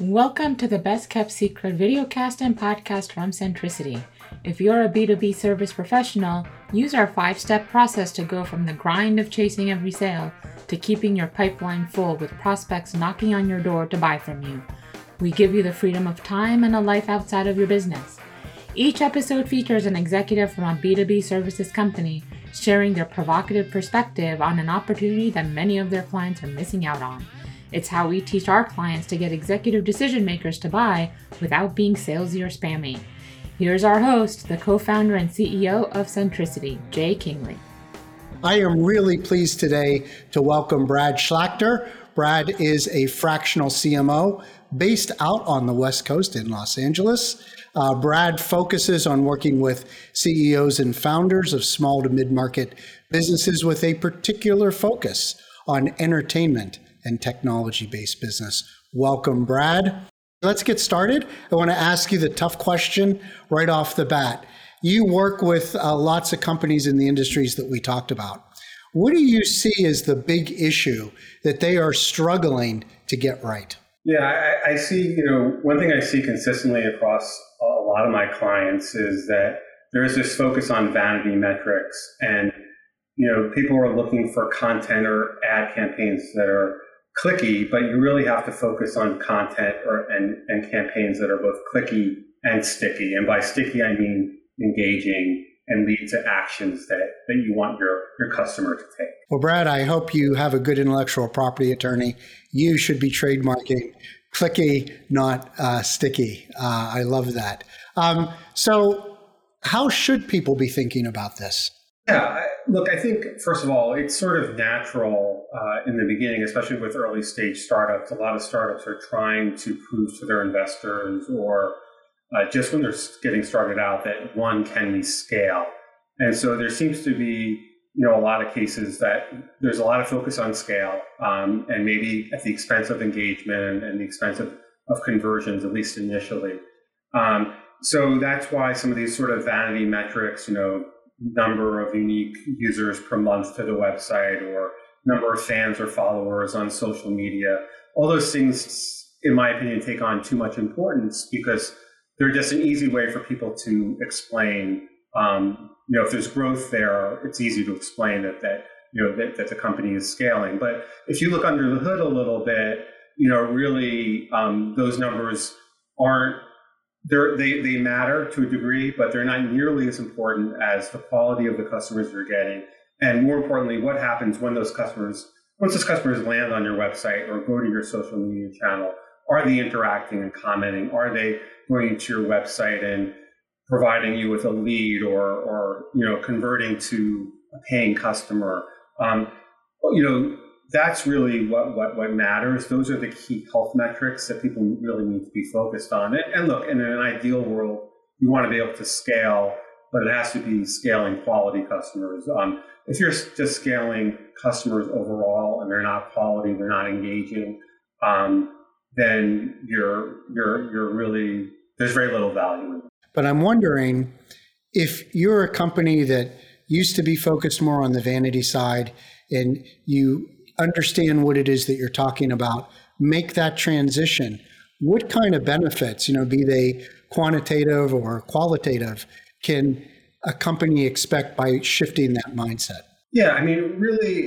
Welcome to the Best Kept Secret videocast and podcast from Centricity. If you're a B2B service professional, use our five step process to go from the grind of chasing every sale to keeping your pipeline full with prospects knocking on your door to buy from you. We give you the freedom of time and a life outside of your business. Each episode features an executive from a B2B services company sharing their provocative perspective on an opportunity that many of their clients are missing out on. It's how we teach our clients to get executive decision makers to buy without being salesy or spammy. Here's our host, the co founder and CEO of Centricity, Jay Kingley. I am really pleased today to welcome Brad Schlachter. Brad is a fractional CMO based out on the West Coast in Los Angeles. Uh, Brad focuses on working with CEOs and founders of small to mid market businesses with a particular focus on entertainment and technology based business. Welcome, Brad. Let's get started. I want to ask you the tough question right off the bat. You work with uh, lots of companies in the industries that we talked about. What do you see as the big issue that they are struggling to get right? Yeah, I, I see, you know, one thing I see consistently across a lot of my clients is that there is this focus on vanity metrics and you know people are looking for content or ad campaigns that are clicky, but you really have to focus on content or and, and campaigns that are both clicky and sticky. And by sticky, I mean engaging and lead to actions that, that you want your, your customer to take. Well, Brad, I hope you have a good intellectual property attorney. You should be trademarking clicky, not uh, sticky. Uh, I love that. Um, so, how should people be thinking about this? Yeah, look, I think first of all, it's sort of natural uh, in the beginning, especially with early stage startups. A lot of startups are trying to prove to their investors or uh, just when they're getting started out that one can we scale. And so there seems to be, you know, a lot of cases that there's a lot of focus on scale um, and maybe at the expense of engagement and the expense of, of conversions, at least initially. Um, so that's why some of these sort of vanity metrics, you know, number of unique users per month to the website or number of fans or followers on social media. All those things, in my opinion, take on too much importance because they're just an easy way for people to explain. Um, you know, if there's growth there, it's easy to explain that that you know that, that the company is scaling. But if you look under the hood a little bit, you know, really um, those numbers aren't they they matter to a degree, but they're not nearly as important as the quality of the customers you're getting, and more importantly, what happens when those customers once those customers land on your website or go to your social media channel. Are they interacting and commenting? Are they going to your website and providing you with a lead or or you know converting to a paying customer? Um, you know that's really what, what, what matters. Those are the key health metrics that people really need to be focused on. And, look, in an ideal world, you want to be able to scale, but it has to be scaling quality customers. Um, if you're just scaling customers overall and they're not quality, they're not engaging, um, then you're you're you're really there's very little value. But I'm wondering if you're a company that used to be focused more on the vanity side and you understand what it is that you're talking about, make that transition. What kind of benefits, you know, be they quantitative or qualitative, can a company expect by shifting that mindset? Yeah, I mean, really,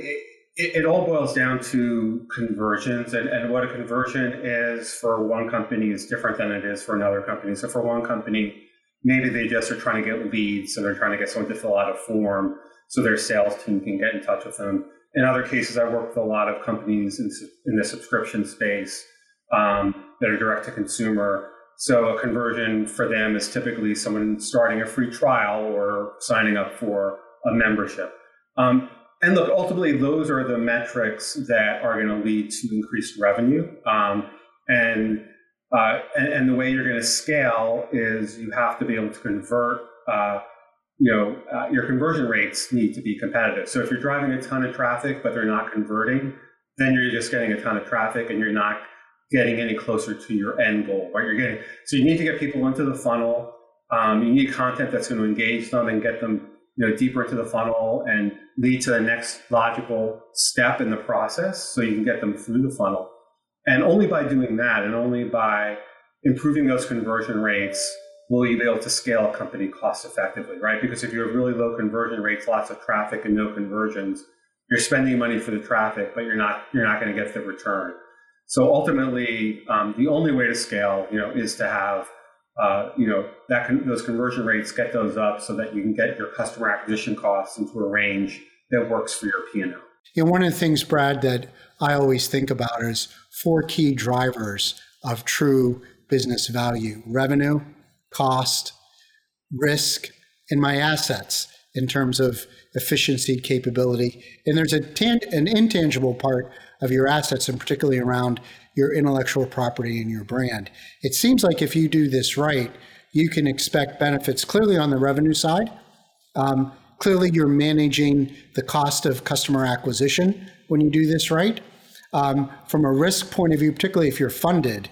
it, it, all boils down to conversions, and, and what a conversion is for one company is different than it is for another company. So, for one company, maybe they just are trying to get leads, and they're trying to get someone to fill out a form so their sales team can get in touch with them in other cases, I work with a lot of companies in, in the subscription space um, that are direct to consumer. So a conversion for them is typically someone starting a free trial or signing up for a membership. Um, and look, ultimately, those are the metrics that are going to lead to increased revenue. Um, and, uh, and, and the way you're going to scale is you have to be able to convert uh, you know, uh, your conversion rates need to be competitive. So if you're driving a ton of traffic, but they're not converting, then you're just getting a ton of traffic and you're not getting any closer to your end goal, right? You're getting, so you need to get people into the funnel. Um, you need content that's going to engage them and get them, you know, deeper into the funnel and lead to the next logical step in the process so you can get them through the funnel. And only by doing that and only by improving those conversion rates will you be able to scale a company cost effectively, right? Because if you have really low conversion rates, lots of traffic and no conversions, you're spending money for the traffic, but you're not you're not going to get the return. So ultimately, um, the only way to scale, you know, is to have uh, you know that con- those conversion rates get those up so that you can get your customer acquisition costs into a range that works for your P&L. Know, one of the things, Brad, that I always think about is four key drivers of true business value: revenue, cost, risk, and my assets in terms of efficiency, capability. And there's a tan- an intangible part of your assets, and particularly around your intellectual property and your brand. It seems like if you do this right, you can expect benefits clearly on the revenue side. Um, clearly, you're managing the cost of customer acquisition when you do this right. Um, from a risk point of view, particularly if you're funded,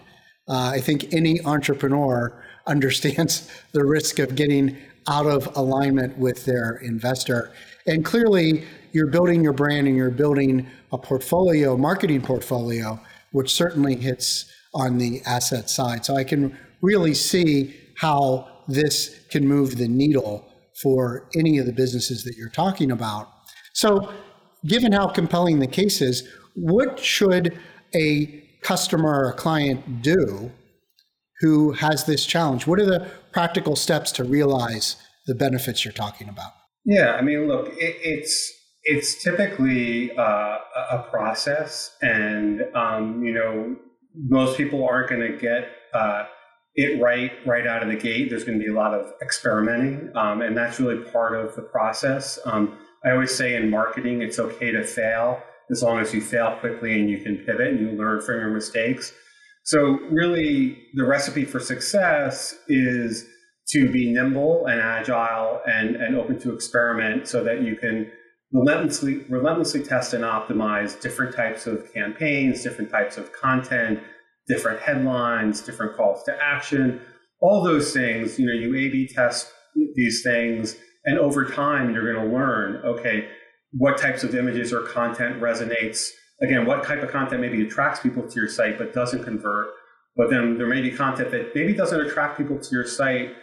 uh, I think any entrepreneur understands the risk of getting out of alignment with their investor. And clearly, you're building your brand and you're building a portfolio, marketing portfolio, which certainly hits on the asset side. So I can really see how this can move the needle for any of the businesses that you're talking about. So, given how compelling the case is, what should a customer or a client do who has this challenge? What are the practical steps to realize the benefits you're talking about? Yeah, I mean, look, it, it's it's typically uh, a process, and um, you know, most people aren't going to get uh, it right right out of the gate. There's going to be a lot of experimenting, um, and that's really part of the process. Um, I always say in marketing, it's okay to fail as long as you fail quickly and you can pivot and you learn from your mistakes. So, really, the recipe for success is to be nimble and agile and, and open to experiment so that you can relentlessly, relentlessly test and optimize different types of campaigns, different types of content, different headlines, different calls to action, all those things. You know, you A B test these things, and over time, you're going to learn okay, what types of images or content resonates again, what type of content maybe attracts people to your site but doesn't convert. But then there may be content that maybe doesn't attract people to your site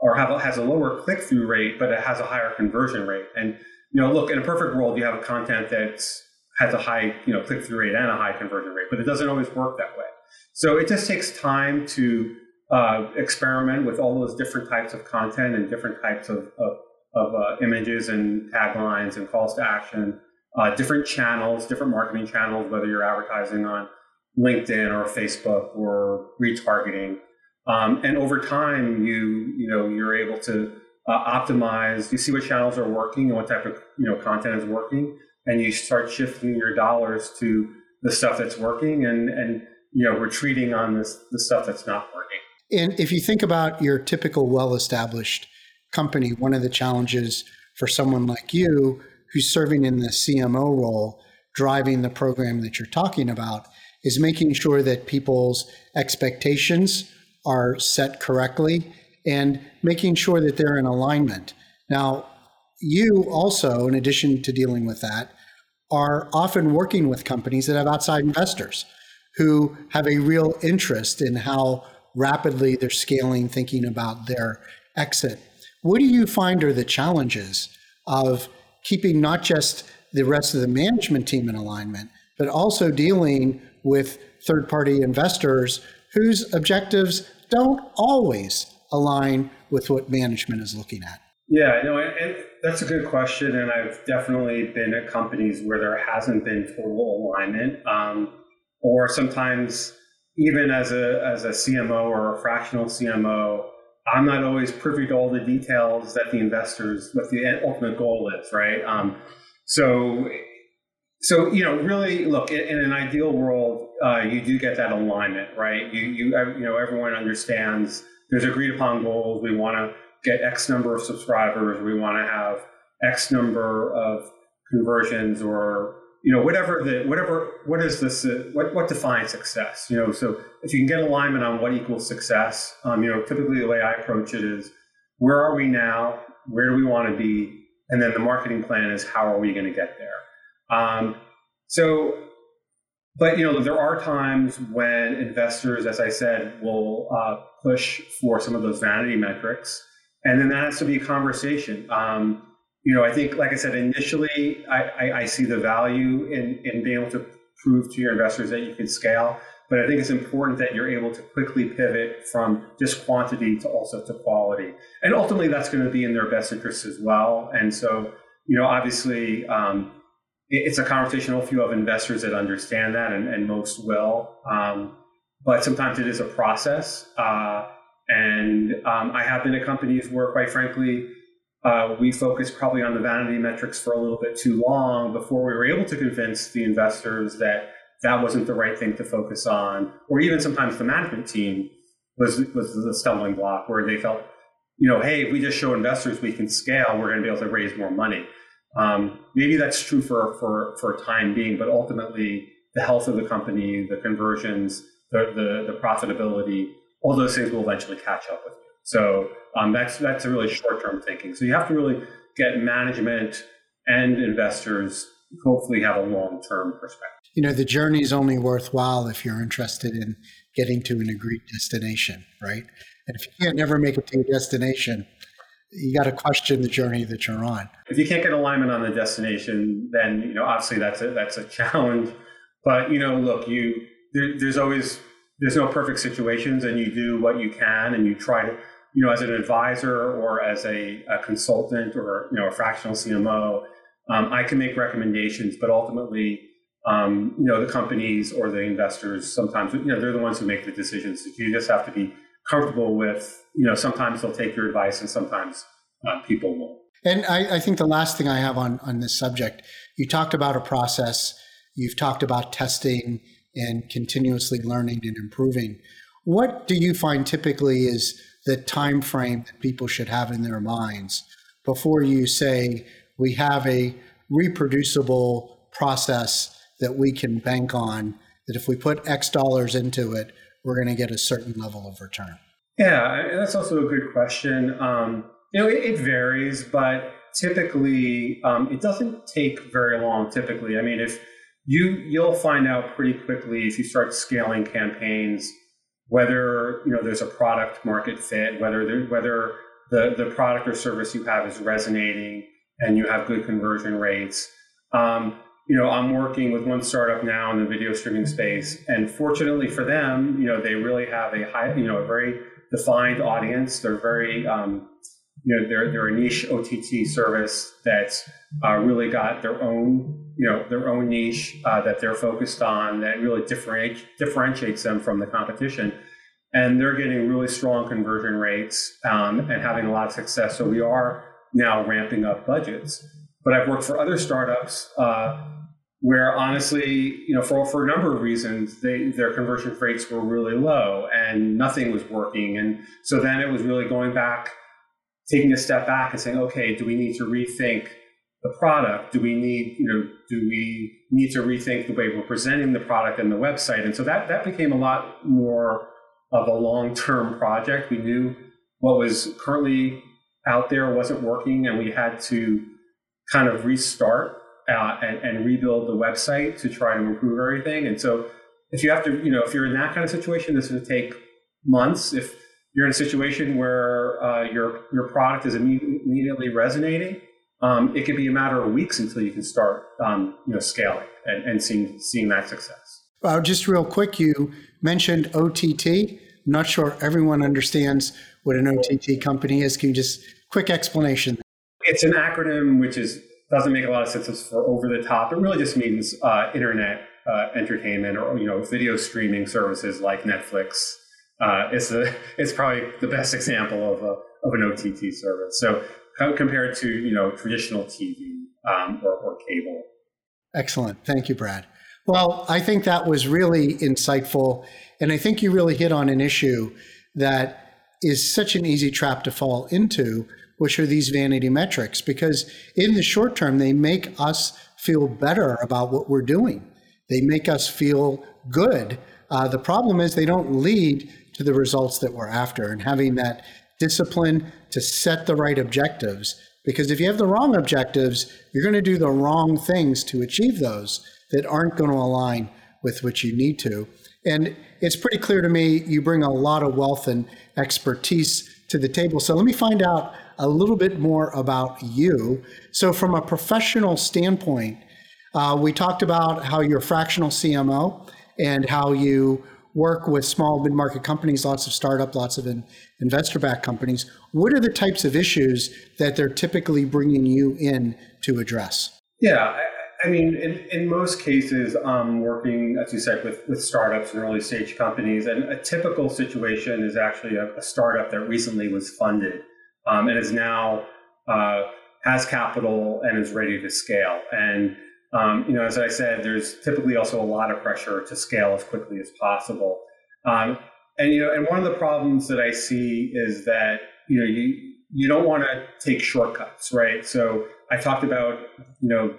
or have, has a lower click through rate, but it has a higher conversion rate. And you know, look, in a perfect world, you have a content that has a high you know click through rate and a high conversion rate, but it doesn't always work that way. So it just takes time to uh, experiment with all those different types of content and different types of, of, of uh, images and taglines and calls to action uh, different channels, different marketing channels, whether you're advertising on LinkedIn or Facebook or retargeting. Um, and over time, you you know you're able to uh, optimize. You see what channels are working and what type of you know content is working, and you start shifting your dollars to the stuff that's working and and you know retreating on this the stuff that's not working. And if you think about your typical well-established company, one of the challenges for someone like you who's serving in the CMO role, driving the program that you're talking about, is making sure that people's expectations are set correctly and making sure that they're in alignment. Now, you also, in addition to dealing with that, are often working with companies that have outside investors who have a real interest in how rapidly they're scaling, thinking about their exit. What do you find are the challenges of keeping not just the rest of the management team in alignment, but also dealing with third party investors whose objectives don't always align with what management is looking at? Yeah, no, and that's a good question. And I've definitely been at companies where there hasn't been total alignment. Um, or sometimes, even as a, as a CMO or a fractional CMO, I'm not always privy to all the details that the investors, what the ultimate goal is, right? Um, so, so you know, really, look in, in an ideal world, uh, you do get that alignment, right? You, you, you know, everyone understands there's agreed upon goals. We want to get X number of subscribers. We want to have X number of conversions or you know whatever the whatever what is this what what defines success? You know so if you can get alignment on what equals success um, you know typically the way i approach it is where are we now? Where do we want to be? And then the marketing plan is how are we going to get there? Um, so but you know, there are times when investors, as I said, will uh, push for some of those vanity metrics, and then that has to be a conversation. Um, you know, I think, like I said, initially, I, I, I, see the value in in being able to prove to your investors that you can scale. But I think it's important that you're able to quickly pivot from just quantity to also to quality, and ultimately, that's going to be in their best interest as well. And so, you know, obviously. Um, it's a conversation with a few of investors that understand that, and, and most will. Um, but sometimes it is a process. Uh, and um, I have been at companies where, quite frankly, uh, we focused probably on the vanity metrics for a little bit too long before we were able to convince the investors that that wasn't the right thing to focus on, or even sometimes the management team was was the stumbling block where they felt, you know, hey, if we just show investors we can scale, we're going to be able to raise more money. Um, maybe that's true for, for, for time being, but ultimately the health of the company, the conversions, the, the, the profitability, all those things will eventually catch up with. So um, that's, that's a really short-term thinking. So you have to really get management and investors hopefully have a long-term perspective. You know, the journey is only worthwhile if you're interested in getting to an agreed destination, right? And if you can't never make it to your destination, you got to question the journey that you're on. If you can't get alignment on the destination, then you know obviously that's a that's a challenge. But you know, look, you there, there's always there's no perfect situations, and you do what you can, and you try to you know as an advisor or as a, a consultant or you know a fractional CMO, um, I can make recommendations, but ultimately. Um, you know the companies or the investors sometimes you know they're the ones who make the decisions. You just have to be comfortable with, you know, sometimes they'll take your advice and sometimes uh, people won't. And I, I, think the last thing I have on, on this subject, you talked about a process, you've talked about testing and continuously learning and improving. What do you find typically is the time frame that people should have in their minds before you say we have a reproducible process that we can bank on that if we put X dollars into it, we're going to get a certain level of return? Yeah, that's also a good question. Um, you know, it, it, varies, but typically um, it doesn't take very long. Typically, I mean, if you you'll find out pretty quickly if you start scaling campaigns whether you know there's a product market fit, whether whether the the product or service you have is resonating and you have good conversion rates. Um, you know, I'm working with one startup now in the video streaming space, and fortunately for them, you know, they really have a high, you know, a very defined audience. They're very, um, you know, they're they're a niche OTT service that's uh, really got their own, you know, their own niche uh, that they're focused on that really differentiates them from the competition, and they're getting really strong conversion rates um, and having a lot of success. So we are now ramping up budgets. But I've worked for other startups. Uh, where honestly, you know, for, for a number of reasons, they, their conversion rates were really low and nothing was working. And so then it was really going back, taking a step back and saying, okay, do we need to rethink the product? Do we need, you know, do we need to rethink the way we're presenting the product and the website? And so that, that became a lot more of a long-term project. We knew what was currently out there wasn't working and we had to kind of restart uh, and, and, rebuild the website to try to improve everything. And so, if you have to, you know, if you're in that kind of situation, this would take months. If you're in a situation where uh, your your product is immediately resonating, um, it could be a matter of weeks until you can start, um, you know, scaling and, and seeing seeing that success. Well, just real quick, you mentioned OTT. I'm not sure everyone understands what an OTT company is. Can you just quick explanation? It's an acronym which is doesn't make a lot of sense for over the top. It really just means uh, internet uh, entertainment or you know video streaming services like Netflix. Uh, it's a, it's probably the best example of a of an OTT service. So compared to you know traditional TV um, or, or cable. Excellent, thank you, Brad. Well, I think that was really insightful, and I think you really hit on an issue that is such an easy trap to fall into which are these vanity metrics, because in the short term, they make us feel better about what we're doing. They make us feel good. Uh, the problem is they don't lead to the results that we're after. And having that discipline to set the right objectives, because if you have the wrong objectives, you're going to do the wrong things to achieve those that aren't going to align with what you need to. And it's pretty clear to me you bring a lot of wealth and expertise to the table. So let me find out a little bit more about you. So, from a professional standpoint, uh, we talked about how you're a fractional CMO and how you work with small mid market companies, lots of startup, lots of in, investor backed companies. What are the types of issues that they're typically bringing you in to address? Yeah, I mean, in, in most cases, I'm working, as you said, with, with startups and early stage companies. And a typical situation is actually a, a startup that recently was funded um, and is now uh, has capital and is ready to scale. And um, you know, as I said, there's typically also a lot of pressure to scale as quickly as possible. Um, and you know, and one of the problems that I see is that you know you you don't want to take shortcuts, right? So I talked about you know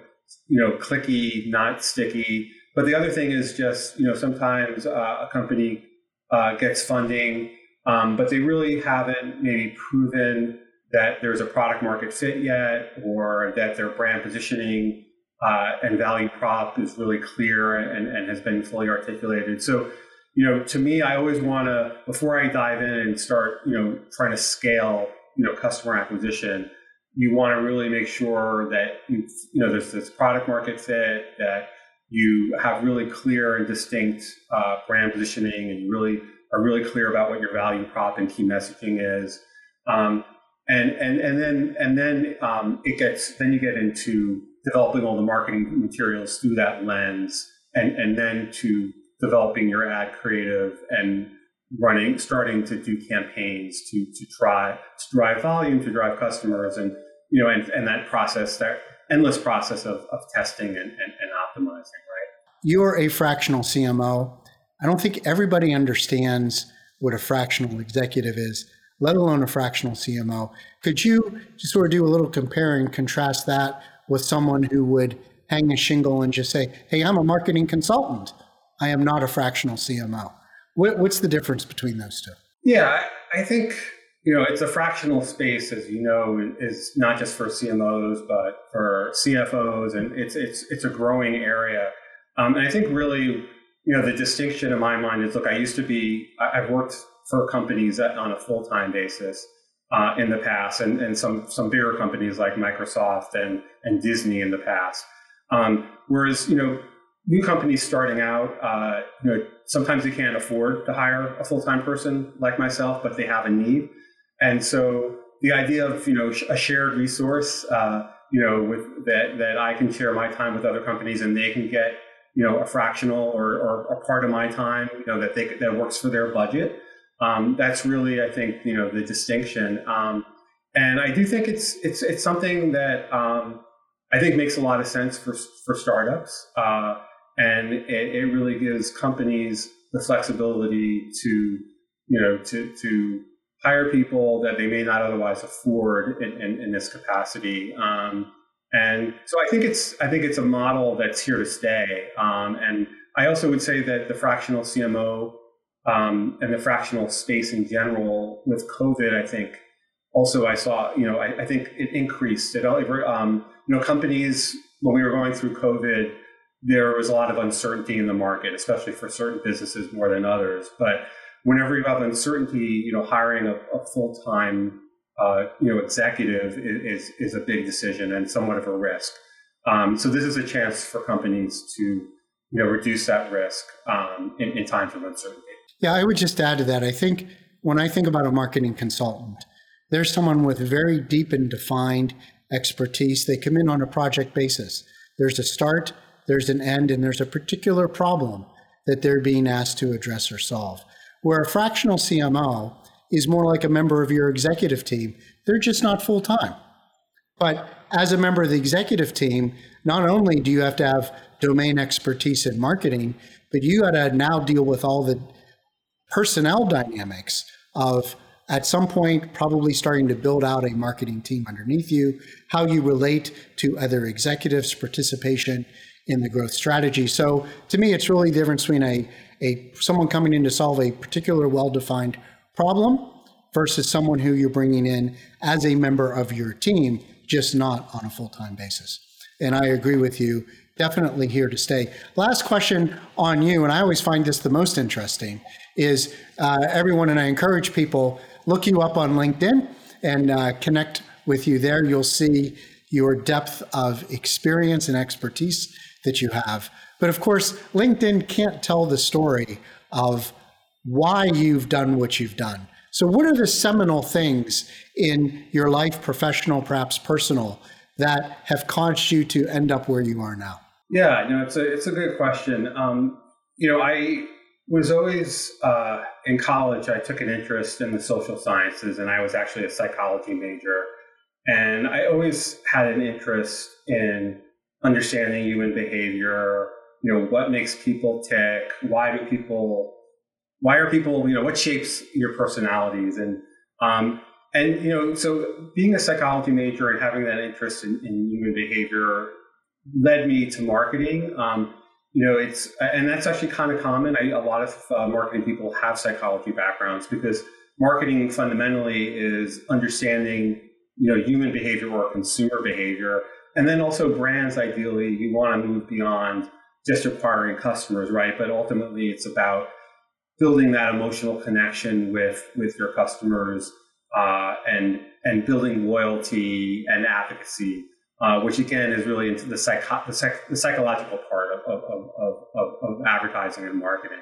you know, clicky, not sticky. But the other thing is just, you know, sometimes uh, a company uh, gets funding, um, but they really haven't maybe proven that there's a product market fit yet, or that their brand positioning uh, and value prop is really clear and, and has been fully articulated. So, you know, to me, I always want to, before I dive in and start, you know, trying to scale, you know, customer acquisition, you want to really make sure that you you know there's this product market fit that you have really clear and distinct uh, brand positioning and you really are really clear about what your value prop and key messaging is um, and and and then and then um, it gets then you get into developing all the marketing materials through that lens and and then to developing your ad creative and running starting to do campaigns to to try to drive volume to drive customers and you know, and, and that process, that endless process of, of testing and, and, and optimizing, right? You're a fractional CMO. I don't think everybody understands what a fractional executive is, let alone a fractional CMO. Could you just sort of do a little compare and contrast that with someone who would hang a shingle and just say, hey, I'm a marketing consultant. I am not a fractional CMO. what's the difference between those two? Yeah, I think you know, it's a fractional space, as you know, is not just for CMOs, but for CFOs, and it's it's it's a growing area. Um, and I think really, you know, the distinction in my mind is, look, I used to be, I've worked for companies on a full time basis uh, in the past, and, and some some bigger companies like Microsoft and and Disney in the past. Um, whereas, you know, new companies starting out, uh, you know, sometimes they can't afford to hire a full time person like myself, but they have a need. And so the idea of you know a shared resource, uh, you know, with that that I can share my time with other companies and they can get you know a fractional or, or a part of my time, you know, that they that works for their budget. Um, that's really, I think, you know, the distinction. Um, and I do think it's it's it's something that um, I think makes a lot of sense for for startups, uh, and it, it really gives companies the flexibility to you know to to hire people that they may not otherwise afford in, in, in this capacity. Um, and so I think it's I think it's a model that's here to stay. Um, and I also would say that the fractional CMO um, and the fractional space in general with COVID, I think also I saw you know I, I think it increased. It um, you know companies when we were going through COVID, there was a lot of uncertainty in the market, especially for certain businesses more than others, but whenever you have uncertainty, you know, hiring a, a full time, uh, you know, executive is, is a big decision and somewhat of a risk. Um, so this is a chance for companies to, you know, reduce that risk um, in, in times of uncertainty. Yeah, I would just add to that. I think when I think about a marketing consultant, there's someone with very deep and defined expertise. They come in on a project basis. There's a start, there's an end, and there's a particular problem that they're being asked to address or solve where a fractional CMO is more like a member of your executive team. They're just not full time. But as a member of the executive team, not only do you have to have domain expertise in marketing, but you got to now deal with all the personnel dynamics of at some point probably starting to build out a marketing team underneath you, how you relate to other executives' participation in the growth strategy. So to me, it's really the difference between a, a someone coming in to solve a particular well-defined problem versus someone who you're bringing in as a member of your team, just not on a full-time basis. And I agree with you definitely here to stay. Last question on you, and I always find this the most interesting, is uh, everyone, and I encourage people, look you up on LinkedIn and uh, connect with you there. You'll see your depth of experience and expertise that you have. But of course, LinkedIn can't tell the story of why you've done what you've done. So, what are the seminal things in your life, professional, perhaps personal, that have caused you to end up where you are now? Yeah, no, it's a it's a good question. Um, you know, I was always uh, in college. I took an interest in the social sciences, and I was actually a psychology major. And I always had an interest in understanding human behavior. You know, what makes people tick? Why do people? Why are people? You know, what shapes your personalities? And um, and you know, so being a psychology major and having that interest in, in human behavior led me to marketing. Um, you know, it's and that's actually kind of common. I, a lot of uh, marketing people have psychology backgrounds because marketing fundamentally is understanding you know human behavior or consumer behavior, and then also brands. Ideally, you want to move beyond just acquiring customers, right? But ultimately, it's about building that emotional connection with with your customers uh, and and building loyalty and advocacy uh, which again is really into the, the, psych- the psychological part of, of, of, of, advertising and marketing.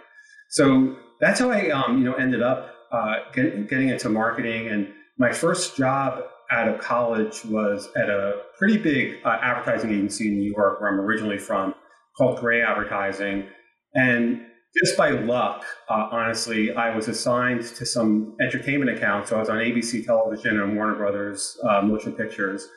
So that's how I, um, you know, ended up uh, get, getting into marketing. And my first job out of college was at a pretty big uh, advertising agency in New York, where I'm originally from, called Grey Advertising. And just by luck, uh, honestly, I was assigned to some entertainment accounts. So I was on ABC Television and Warner Brothers uh, Motion Pictures.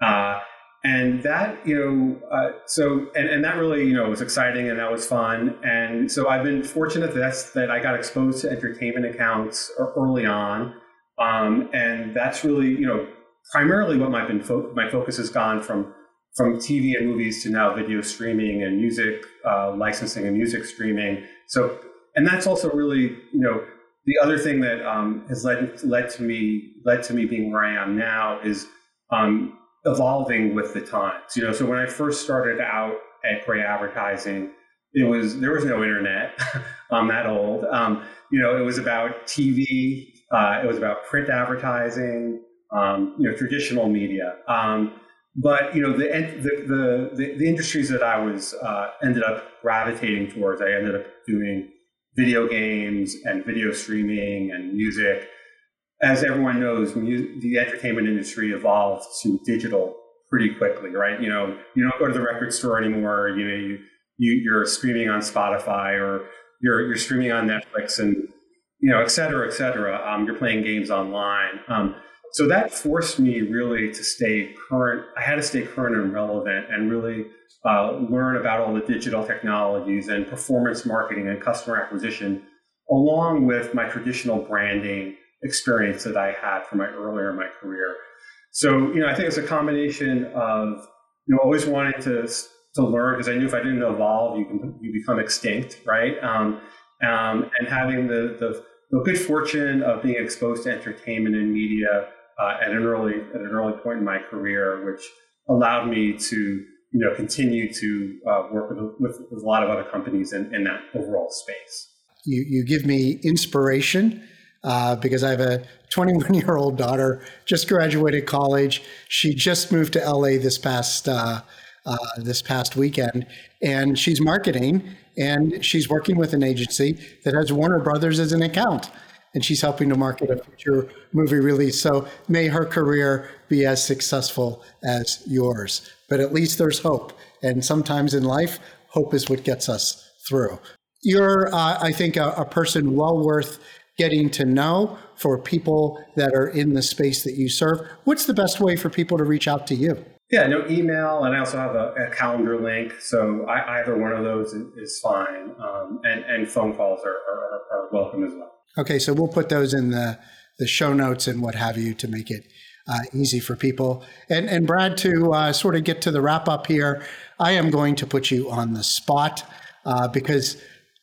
Uh, and that you know uh, so and, and that really you know was exciting and that was fun. And so i've been fortunate that that's that i got exposed to entertainment accounts early on. Um, and that's really you know primarily what my been fo- my focus has gone from from tv and movies to now video streaming and music uh, licensing and music streaming. So and that's also really you know the other thing that um, has led led to me led to me being where i am now is um, evolving with the times. You know, so when I first started out at Grey Advertising, it was there was no internet. I'm that old. Um, you know, it was about TV. Uh, it was about print advertising. Um, you know, traditional media. Um, but you know, the, the the, the industries that I was uh, ended up gravitating towards, I ended up doing video games and video streaming and music as everyone knows, the entertainment industry evolved to digital pretty quickly, right? You know, you don't go to the record store anymore. You know, you, you you're streaming on Spotify or you're you're streaming on Netflix and you know, et cetera, et cetera. Um, you're playing games online. Um, so that forced me really to stay current. I had to stay current and relevant and really uh, learn about all the digital technologies and performance marketing and customer acquisition, along with my traditional branding experience that I had from my earlier in my career. So, you know, I think it's a combination of, you know, always wanting to, to learn because I knew if I didn't evolve, you can, you become extinct, right? Um, um, and having the, the, the, good fortune of being exposed to entertainment and media uh, at an early, at an early point in my career, which allowed me to, you know, continue to uh, work with, with, with, a lot of other companies in, in that overall space. You, you give me inspiration uh, because I have a 21 year old daughter, just graduated college. She just moved to LA this past uh, uh, this past weekend, and she's marketing and she's working with an agency that has Warner Brothers as an account, and she's helping to market a future movie release. So may her career be as successful as yours. But at least there's hope, and sometimes in life, hope is what gets us through. You're, uh, I think, a, a person well worth getting to know for people that are in the space that you serve. What's the best way for people to reach out to you? Yeah, no email, and I also have a, a calendar link. So I, either one of those is, fine, um, and and phone calls are, are, are, welcome as well. Okay, so we'll put those in the the show notes and what have you to make it uh, easy for people. And and Brad, to uh, sort of get to the wrap up here, I am going to put you on the spot uh, because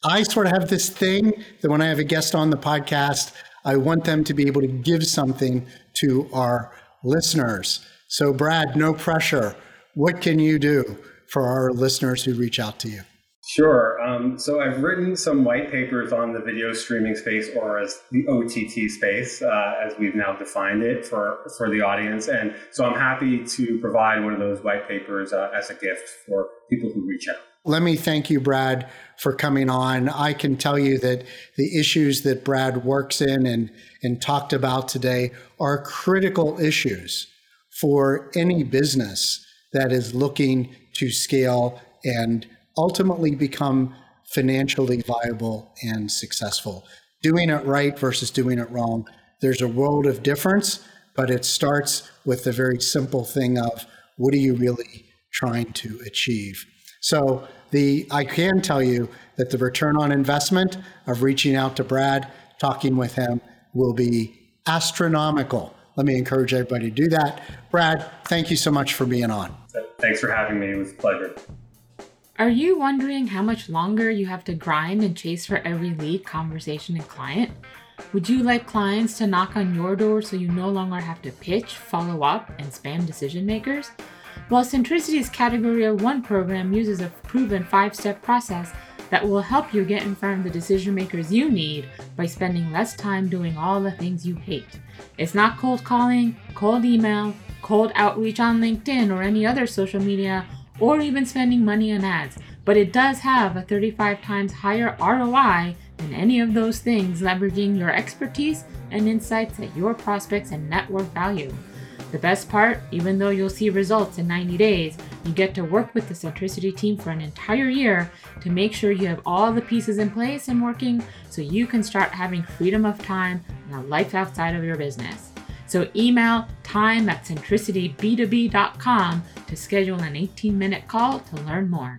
I sort of have this thing that when I have a guest on the podcast, I want them to be able to give something to our listeners. So, Brad, no pressure. What can you do for our listeners who reach out to you? Sure. Um, so I've written some white papers on the video streaming space, or as the OTT space, uh, as we've now defined it for for the audience. And so I'm happy to provide one of those white papers uh, as a gift for people who reach out. Let me thank you, Brad, for coming on. I can tell you that the issues that Brad works in and and talked about today are critical issues for any business that is looking to scale and ultimately become financially viable and successful. Doing it right versus doing it wrong, there's a world of difference, but it starts with the very simple thing of what are you really trying to achieve? So the I can tell you that the return on investment of reaching out to Brad, talking with him will be astronomical. Let me encourage everybody to do that. Brad, thank you so much for being on. Thanks for having me. It was a pleasure. Are you wondering how much longer you have to grind and chase for every lead, conversation, and client? Would you like clients to knock on your door so you no longer have to pitch, follow up, and spam decision makers? Well, Centricity's Category 1 program uses a proven five step process that will help you get in front of the decision makers you need by spending less time doing all the things you hate. It's not cold calling, cold email, cold outreach on LinkedIn or any other social media or even spending money on ads, but it does have a 35 times higher ROI than any of those things, leveraging your expertise and insights that your prospects and network value. The best part, even though you'll see results in 90 days, you get to work with the Centricity team for an entire year to make sure you have all the pieces in place and working so you can start having freedom of time and a life outside of your business. So email time at centricityb2b.com to schedule an 18 minute call to learn more.